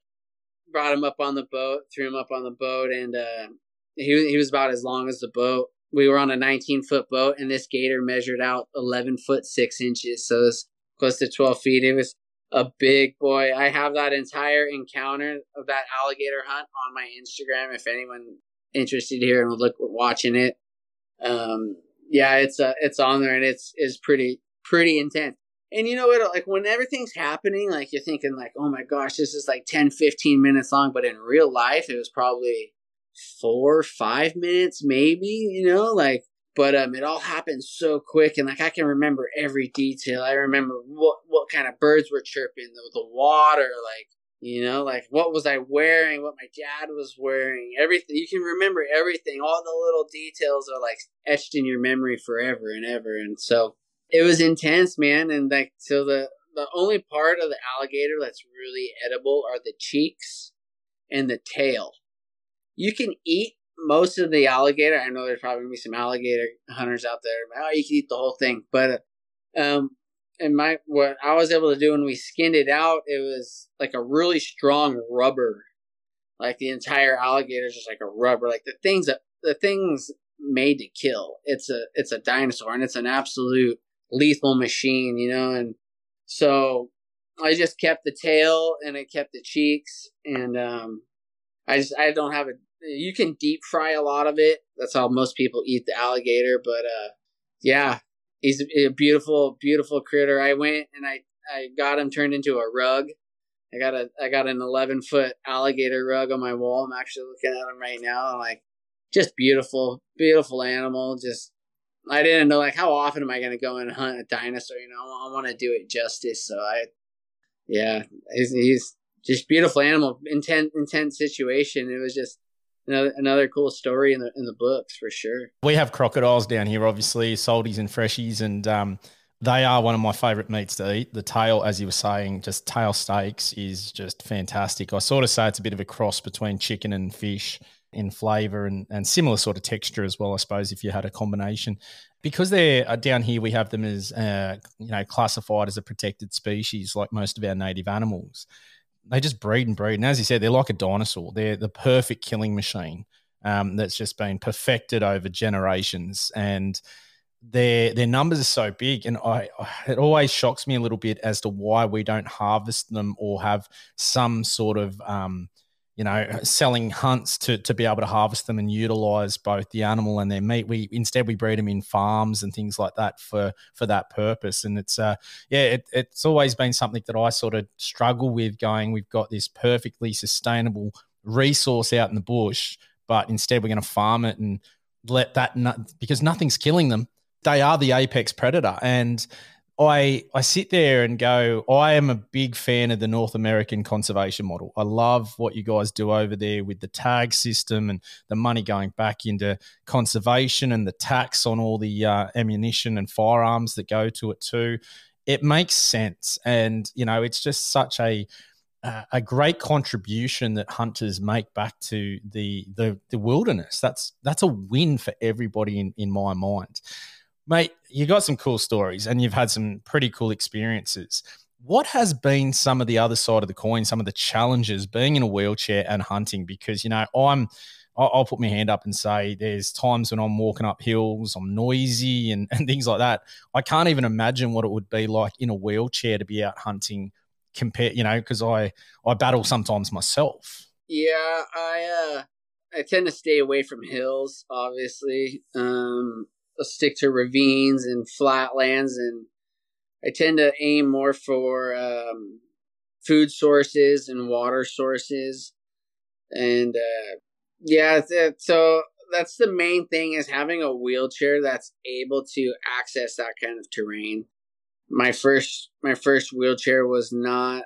brought him up on the boat, threw him up on the boat, and uh, he he was about as long as the boat. We were on a 19 foot boat, and this gator measured out 11 foot six inches, so it's close to 12 feet. It was a big boy. I have that entire encounter of that alligator hunt on my Instagram. If anyone interested here and would look watching it, um, yeah, it's uh, it's on there and it's is pretty pretty intense. And you know what? Like when everything's happening, like you're thinking like, oh my gosh, this is like 10, 15 minutes long. But in real life, it was probably four, five minutes, maybe. You know, like but um, it all happened so quick, and like I can remember every detail. I remember what what kind of birds were chirping, the, the water, like you know, like what was I wearing, what my dad was wearing, everything. You can remember everything. All the little details are like etched in your memory forever and ever. And so it was intense, man. And like so the the only part of the alligator that's really edible are the cheeks and the tail. You can eat most of the alligator. I know there's probably gonna be some alligator hunters out there. Oh, you can eat the whole thing, but um, and my what I was able to do when we skinned it out, it was like a really strong rubber. Like the entire alligator is just like a rubber. Like the things that the things made to kill. It's a it's a dinosaur and it's an absolute lethal machine, you know. And so I just kept the tail and I kept the cheeks and um, I just I don't have a you can deep fry a lot of it. That's how most people eat the alligator. But uh, yeah, he's a beautiful, beautiful critter. I went and I I got him turned into a rug. I got a I got an 11 foot alligator rug on my wall. I'm actually looking at him right now. I'm like, just beautiful, beautiful animal. Just I didn't know like how often am I going to go and hunt a dinosaur? You know, I want to do it justice. So I, yeah, he's, he's just beautiful animal. Intense, intense situation. It was just another, another cool story in the in the books for sure. We have crocodiles down here, obviously, salties and freshies, and um, they are one of my favorite meats to eat. The tail, as you were saying, just tail steaks is just fantastic. I sort of say it's a bit of a cross between chicken and fish in flavor and, and similar sort of texture as well, I suppose, if you had a combination. Because they're uh, down here, we have them as, uh, you know, classified as a protected species like most of our native animals they just breed and breed. And as you said, they're like a dinosaur. They're the perfect killing machine um, that's just been perfected over generations. And their their numbers are so big, and I it always shocks me a little bit as to why we don't harvest them or have some sort of um, you know, selling hunts to to be able to harvest them and utilize both the animal and their meat. We instead we breed them in farms and things like that for for that purpose. And it's uh yeah, it, it's always been something that I sort of struggle with. Going, we've got this perfectly sustainable resource out in the bush, but instead we're going to farm it and let that because nothing's killing them. They are the apex predator, and I I sit there and go, I am a big fan of the North American conservation model. I love what you guys do over there with the tag system and the money going back into conservation and the tax on all the uh, ammunition and firearms that go to it too. It makes sense, and you know, it's just such a a great contribution that hunters make back to the, the the wilderness. That's that's a win for everybody in in my mind. Mate, you got some cool stories and you've had some pretty cool experiences. What has been some of the other side of the coin, some of the challenges being in a wheelchair and hunting? Because, you know, I'm, I'll put my hand up and say there's times when I'm walking up hills, I'm noisy and, and things like that. I can't even imagine what it would be like in a wheelchair to be out hunting compare, you know, because I, I battle sometimes myself. Yeah, I, uh, I tend to stay away from hills, obviously. Um, stick to ravines and flatlands, and I tend to aim more for um, food sources and water sources, and uh, yeah, so that's the main thing is having a wheelchair that's able to access that kind of terrain. My first my first wheelchair was not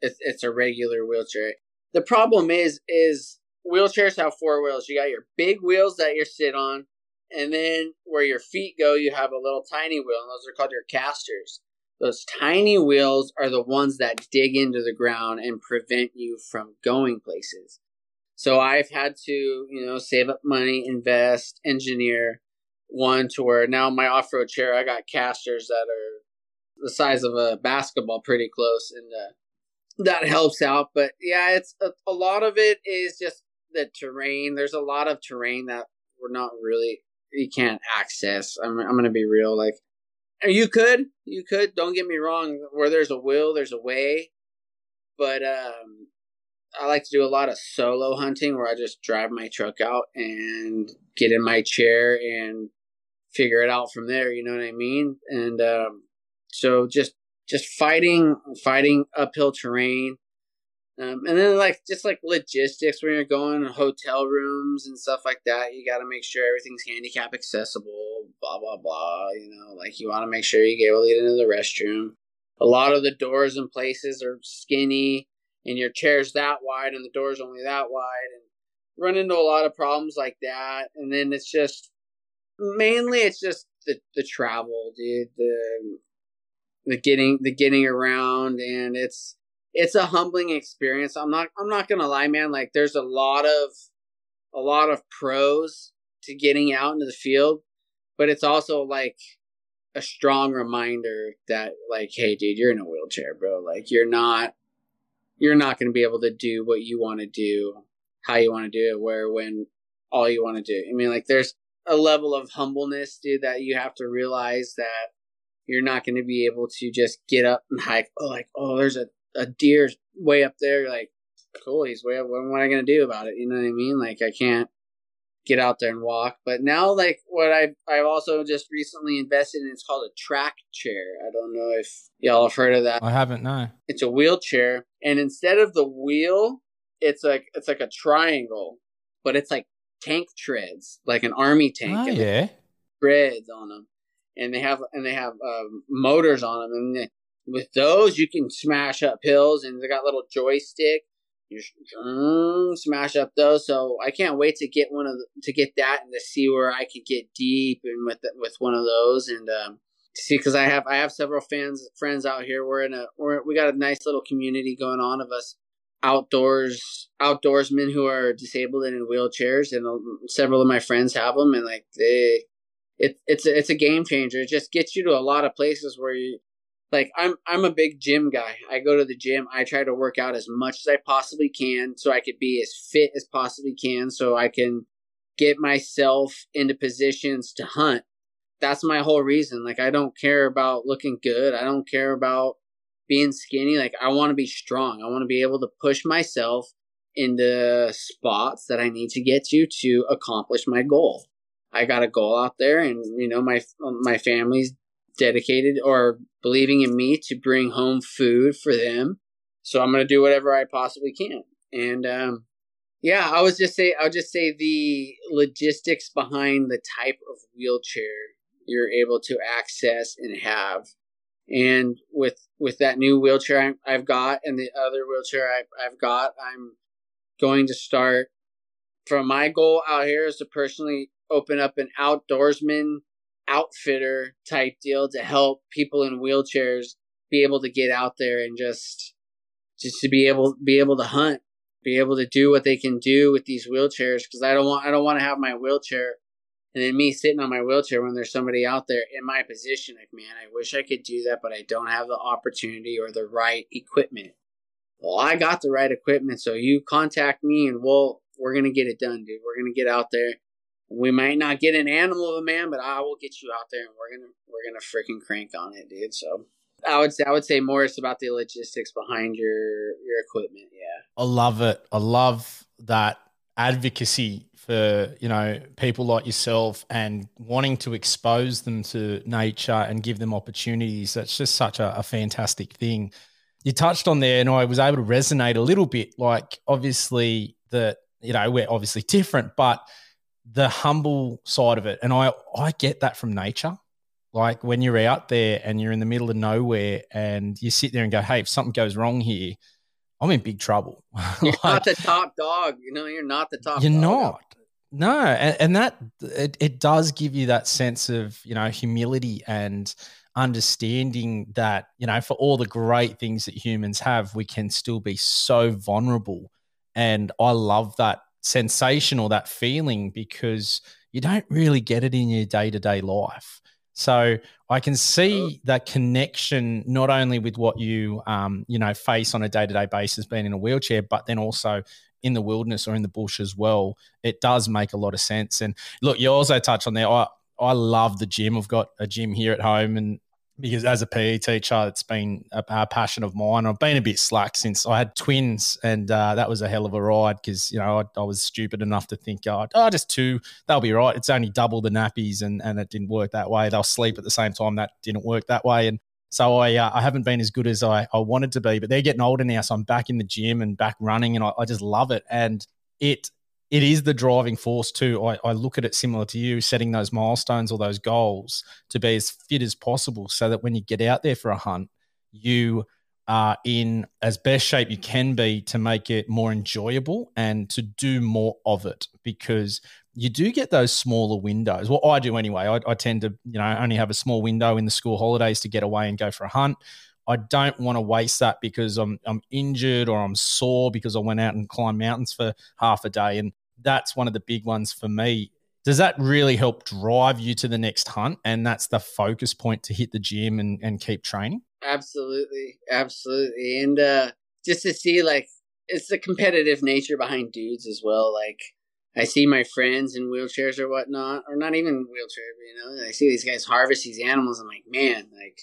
it's, it's a regular wheelchair. The problem is is wheelchairs have four wheels. You got your big wheels that you sit on, and then where your feet go, you have a little tiny wheel, and those are called your casters. Those tiny wheels are the ones that dig into the ground and prevent you from going places. So I've had to, you know, save up money, invest, engineer one to where now my off road chair, I got casters that are the size of a basketball pretty close. And uh, that helps out. But yeah, it's a, a lot of it is just the terrain. There's a lot of terrain that we're not really you can't access. I'm I'm gonna be real. Like you could, you could. Don't get me wrong. Where there's a will, there's a way. But um, I like to do a lot of solo hunting where I just drive my truck out and get in my chair and figure it out from there. You know what I mean? And um, so just just fighting fighting uphill terrain um, and then like just like logistics when you're going hotel rooms and stuff like that, you got to make sure everything's handicap accessible. Blah blah blah. You know, like you want to make sure you get able to get into the restroom. A lot of the doors and places are skinny, and your chair's that wide, and the door's only that wide, and run into a lot of problems like that. And then it's just mainly it's just the the travel, dude. The the getting the getting around, and it's it's a humbling experience. I'm not I'm not gonna lie, man. Like there's a lot of a lot of pros to getting out into the field, but it's also like a strong reminder that like, hey dude, you're in a wheelchair, bro. Like you're not you're not gonna be able to do what you wanna do, how you wanna do it, where when all you wanna do. I mean like there's a level of humbleness, dude, that you have to realize that you're not going to be able to just get up and hike. Oh, like, oh, there's a a deer way up there, like, cool, he's way up. What am I gonna do about it? You know what I mean? Like, I can't get out there and walk. But now, like, what I've I've also just recently invested in, it's called a track chair. I don't know if y'all have heard of that. I haven't. No. It's a wheelchair, and instead of the wheel, it's like it's like a triangle, but it's like tank treads, like an army tank. Oh, yeah. Treads on them, and they have and they have um, motors on them, and with those, you can smash up hills, and they got little joystick. You smash up those. So I can't wait to get one of the, to get that and to see where I could get deep and with the, with one of those and um, see because I have I have several fans friends out here. We're in a we're, we got a nice little community going on of us outdoors outdoorsmen who are disabled and in wheelchairs, and uh, several of my friends have them, and like they. It, it's a, it's a game changer. It just gets you to a lot of places where you like I'm I'm a big gym guy. I go to the gym. I try to work out as much as I possibly can so I could be as fit as possibly can so I can get myself into positions to hunt. That's my whole reason. Like I don't care about looking good. I don't care about being skinny. Like I want to be strong. I want to be able to push myself into spots that I need to get to to accomplish my goal. I got a goal out there, and you know my my family's dedicated or believing in me to bring home food for them. So I'm going to do whatever I possibly can. And um, yeah, I was just say I'll just say the logistics behind the type of wheelchair you're able to access and have. And with with that new wheelchair I've got and the other wheelchair I've, I've got, I'm going to start. From my goal out here is to personally open up an outdoorsman outfitter type deal to help people in wheelchairs be able to get out there and just just to be able be able to hunt be able to do what they can do with these wheelchairs. Because i don't want i don't want to have my wheelchair and then me sitting on my wheelchair when there's somebody out there in my position. Like man i wish i could do that but i don't have the opportunity or the right equipment. Well i got the right equipment so you contact me and we'll we're gonna get it done dude. We're gonna get out there we might not get an animal of a man, but I will get you out there and we're gonna we're gonna freaking crank on it, dude. So I would say I would say more it's about the logistics behind your your equipment. Yeah, I love it. I love that advocacy for you know people like yourself and wanting to expose them to nature and give them opportunities. That's just such a, a fantastic thing. You touched on there, and I was able to resonate a little bit. Like obviously that you know we're obviously different, but the humble side of it. And I, I get that from nature. Like when you're out there and you're in the middle of nowhere and you sit there and go, hey, if something goes wrong here, I'm in big trouble. You're like, not the top dog. You know, you're not the top You're not. No. And, and that, it, it does give you that sense of, you know, humility and understanding that, you know, for all the great things that humans have, we can still be so vulnerable. And I love that sensational that feeling because you don't really get it in your day to day life. So I can see that connection not only with what you um, you know face on a day to day basis, being in a wheelchair, but then also in the wilderness or in the bush as well. It does make a lot of sense. And look, you also touch on there. I I love the gym. I've got a gym here at home, and because as a PE teacher, it's been a, a, passion of mine. I've been a bit slack since I had twins, and uh, that was a hell of a ride because you know I, I, was stupid enough to think, oh, oh, just two, they'll be right. It's only double the nappies, and and it didn't work that way. They'll sleep at the same time. That didn't work that way, and so I uh, I haven't been as good as I, I wanted to be. But they're getting older now, so I'm back in the gym and back running, and I, I just love it. And it it is the driving force too. I, I, look at it similar to you, setting those milestones or those goals to be as fit as possible so that when you get out there for a hunt, you are in as best shape you can be to make it more enjoyable and to do more of it because you do get those smaller windows. Well, I do anyway. I, I tend to, you know, only have a small window in the school holidays to get away and go for a hunt. I don't want to waste that because I'm I'm injured or I'm sore because I went out and climbed mountains for half a day. And that's one of the big ones for me. Does that really help drive you to the next hunt? And that's the focus point to hit the gym and, and keep training? Absolutely. Absolutely. And uh, just to see, like, it's the competitive nature behind dudes as well. Like, I see my friends in wheelchairs or whatnot, or not even wheelchair, you know, I see these guys harvest these animals. I'm like, man, like,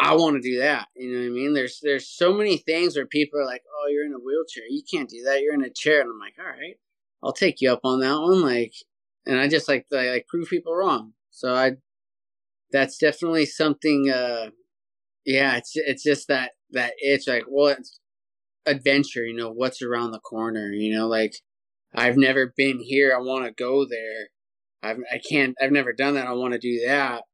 I want to do that. You know what I mean? There's there's so many things where people are like, "Oh, you're in a wheelchair. You can't do that. You're in a chair." And I'm like, "All right, I'll take you up on that one. Like, and I just like I like prove people wrong. So I, that's definitely something. uh Yeah, it's it's just that that itch. Like, well, it's adventure. You know, what's around the corner. You know, like I've never been here. I want to go there. I've I can't. I've never done that. I want to do that.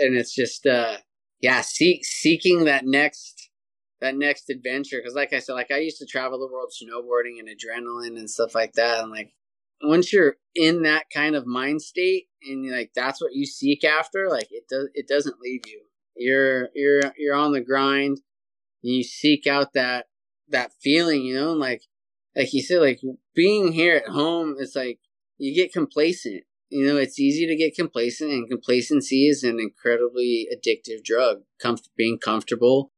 And it's just, uh yeah, seek seeking that next that next adventure because like i said like i used to travel the world snowboarding and adrenaline and stuff like that and like once you're in that kind of mind state and like that's what you seek after like it does it doesn't leave you. You're you're you're on the grind and you seek out that that feeling you know and like like you said like being here at home it's like you get complacent you know it's easy to get complacent and complacency is an incredibly addictive drug Comf- being comfortable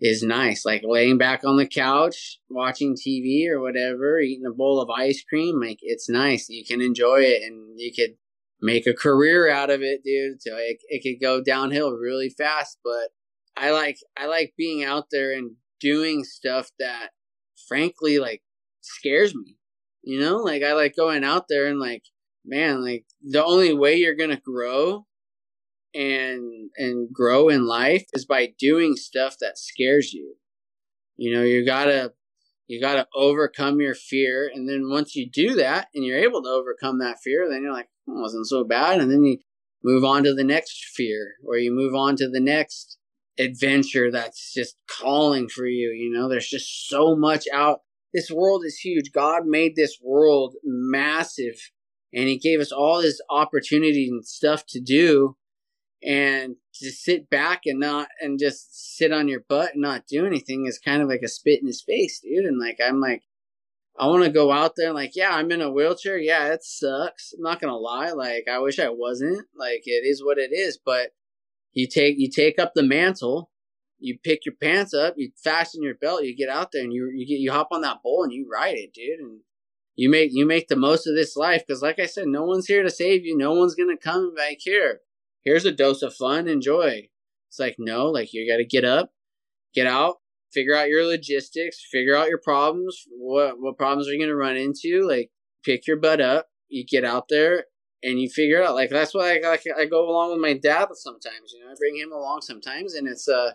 is nice. Like laying back on the couch, watching TV or whatever, eating a bowl of ice cream. Like it's nice. You can enjoy it and you could make a career out of it, dude. So it, it could go downhill really fast. But I like, I like being out there and doing stuff that frankly, like scares me. You know, like I like going out there and like, man, like the only way you're gonna grow and and grow in life is by doing stuff that scares you. You know, you gotta you gotta overcome your fear, and then once you do that and you're able to overcome that fear, then you're like, oh, wasn't so bad, and then you move on to the next fear, or you move on to the next adventure that's just calling for you. You know, there's just so much out this world is huge. God made this world massive and he gave us all this opportunity and stuff to do and to sit back and not and just sit on your butt and not do anything is kind of like a spit in his face, dude. And like I'm like I want to go out there and like, yeah, I'm in a wheelchair. Yeah, it sucks. I'm not gonna lie. Like, I wish I wasn't. Like, it is what it is. But you take you take up the mantle you pick your pants up, you fasten your belt, you get out there and you you get you hop on that bull and you ride it, dude, and you make you make the most of this life because, like I said, no one's here to save you. No one's gonna come back here. Here's a dose of fun, enjoy. It's like no, like you got to get up, get out, figure out your logistics, figure out your problems. What what problems are you gonna run into? Like pick your butt up, you get out there, and you figure out. Like that's why I, I, I go along with my dad sometimes. You know, I bring him along sometimes, and it's uh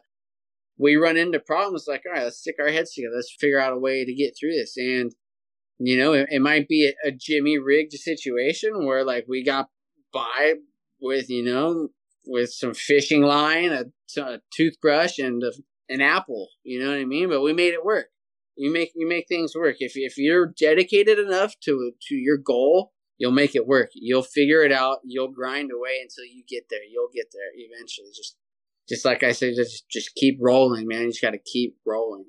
we run into problems like, all right, let's stick our heads together. Let's figure out a way to get through this. And, you know, it, it might be a, a Jimmy rigged situation where like we got by with, you know, with some fishing line, a, a toothbrush and a, an apple, you know what I mean? But we made it work. You make, you make things work. If, if you're dedicated enough to, to your goal, you'll make it work. You'll figure it out. You'll grind away until you get there. You'll get there eventually. Just just like I said, just just keep rolling, man. You just got to keep rolling.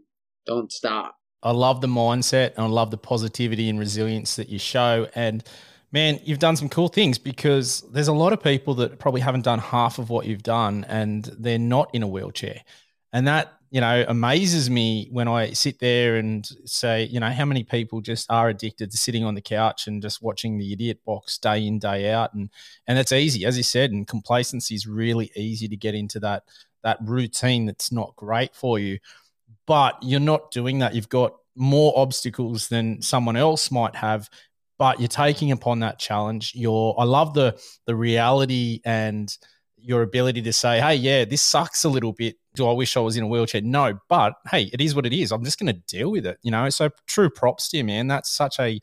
Don't stop. I love the mindset and I love the positivity and resilience that you show. And man, you've done some cool things because there's a lot of people that probably haven't done half of what you've done and they're not in a wheelchair. And that you know, amazes me when I sit there and say, you know, how many people just are addicted to sitting on the couch and just watching the idiot box day in, day out. And and it's easy, as you said, and complacency is really easy to get into that that routine that's not great for you. But you're not doing that. You've got more obstacles than someone else might have but you're taking upon that challenge. You're I love the the reality and your ability to say, hey, yeah, this sucks a little bit. Do I wish I was in a wheelchair? No, but hey, it is what it is. I'm just going to deal with it, you know? So true props to you, man. That's such a,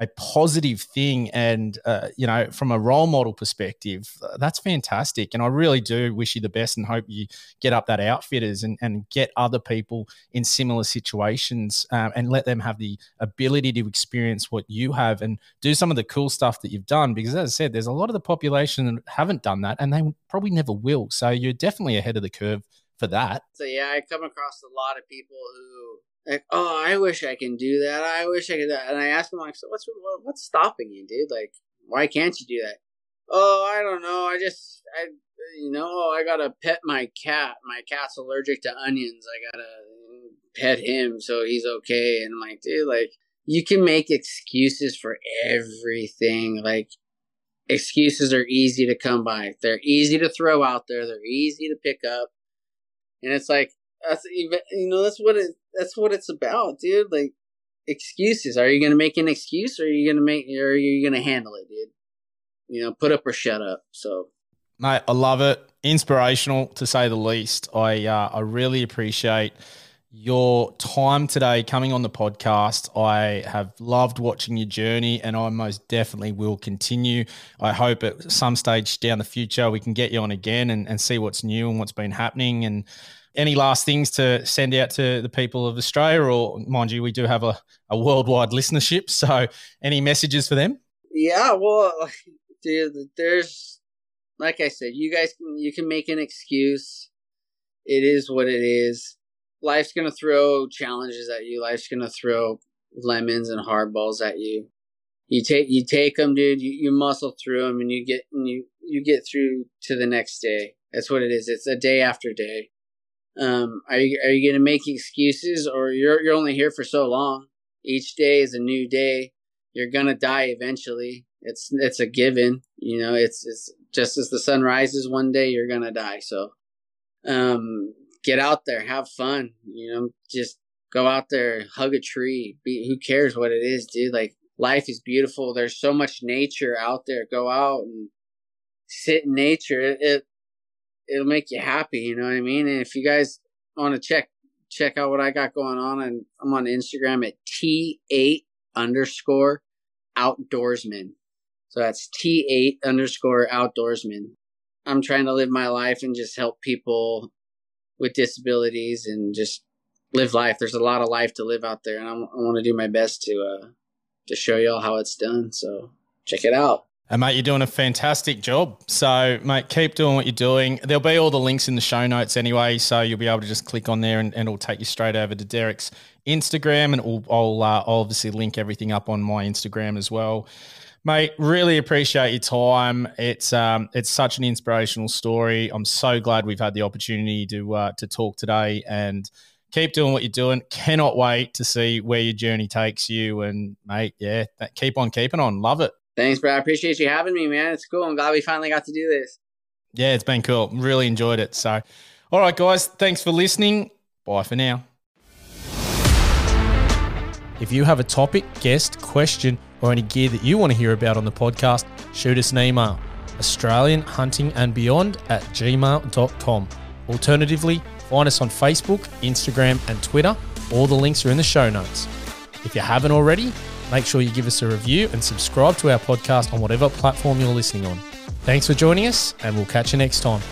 a positive thing. And, uh, you know, from a role model perspective, uh, that's fantastic. And I really do wish you the best and hope you get up that outfitters and, and get other people in similar situations um, and let them have the ability to experience what you have and do some of the cool stuff that you've done. Because as I said, there's a lot of the population that haven't done that and they probably never will. So you're definitely ahead of the curve for that. So yeah, I come across a lot of people who like, oh, I wish I can do that. I wish I could. That. And I asked him, like, so what's what's stopping you, dude? Like, why can't you do that? Oh, I don't know. I just, I, you know, oh, I gotta pet my cat. My cat's allergic to onions. I gotta pet him so he's okay. And I'm like, dude, like, you can make excuses for everything. Like, excuses are easy to come by. They're easy to throw out there. They're easy to pick up. And it's like, that's you know that's what it that's what it's about, dude. Like excuses. Are you gonna make an excuse, or are you gonna make, or are you gonna handle it, dude? You know, put up or shut up. So, mate, I love it. Inspirational to say the least. I uh, I really appreciate your time today coming on the podcast. I have loved watching your journey and I most definitely will continue. I hope at some stage down the future we can get you on again and, and see what's new and what's been happening and any last things to send out to the people of Australia, or mind you, we do have a, a worldwide listenership. So, any messages for them? Yeah, well, dude, there's like I said, you guys you can make an excuse. It is what it is. Life's gonna throw challenges at you. Life's gonna throw lemons and hardballs at you. You take you take them, dude. You, you muscle through them, and you get and you you get through to the next day. That's what it is. It's a day after day. Um, are you are you going to make excuses, or you're you're only here for so long? Each day is a new day. You're gonna die eventually. It's it's a given. You know, it's it's just as the sun rises one day, you're gonna die. So, um, get out there, have fun. You know, just Go out there, hug a tree. Be, who cares what it is, dude? Like life is beautiful. There's so much nature out there. Go out and sit in nature. It, it it'll make you happy. You know what I mean? And if you guys want to check check out what I got going on, and I'm on Instagram at t8 underscore outdoorsman. So that's T8 underscore outdoorsman. I'm trying to live my life and just help people with disabilities and just live life. There's a lot of life to live out there, and I'm, i want to do my best to uh, to show y'all how it's done. So check it out. And mate, you're doing a fantastic job. So, mate, keep doing what you're doing. There'll be all the links in the show notes anyway, so you'll be able to just click on there, and, and it'll take you straight over to Derek's Instagram, and I'll, I'll, uh, obviously link everything up on my Instagram as well. Mate, really appreciate your time. It's um, it's such an inspirational story. I'm so glad we've had the opportunity to uh, to talk today, and keep doing what you're doing. Cannot wait to see where your journey takes you. And mate, yeah, keep on keeping on. Love it. Thanks, bro. I appreciate you having me, man. It's cool. I'm glad we finally got to do this. Yeah, it's been cool. Really enjoyed it. So, all right, guys, thanks for listening. Bye for now. If you have a topic, guest, question, or any gear that you want to hear about on the podcast, shoot us an email Australian Hunting and Beyond at gmail.com. Alternatively, find us on Facebook, Instagram, and Twitter. All the links are in the show notes. If you haven't already, make sure you give us a review and subscribe to our podcast on whatever platform you're listening on. Thanks for joining us, and we'll catch you next time.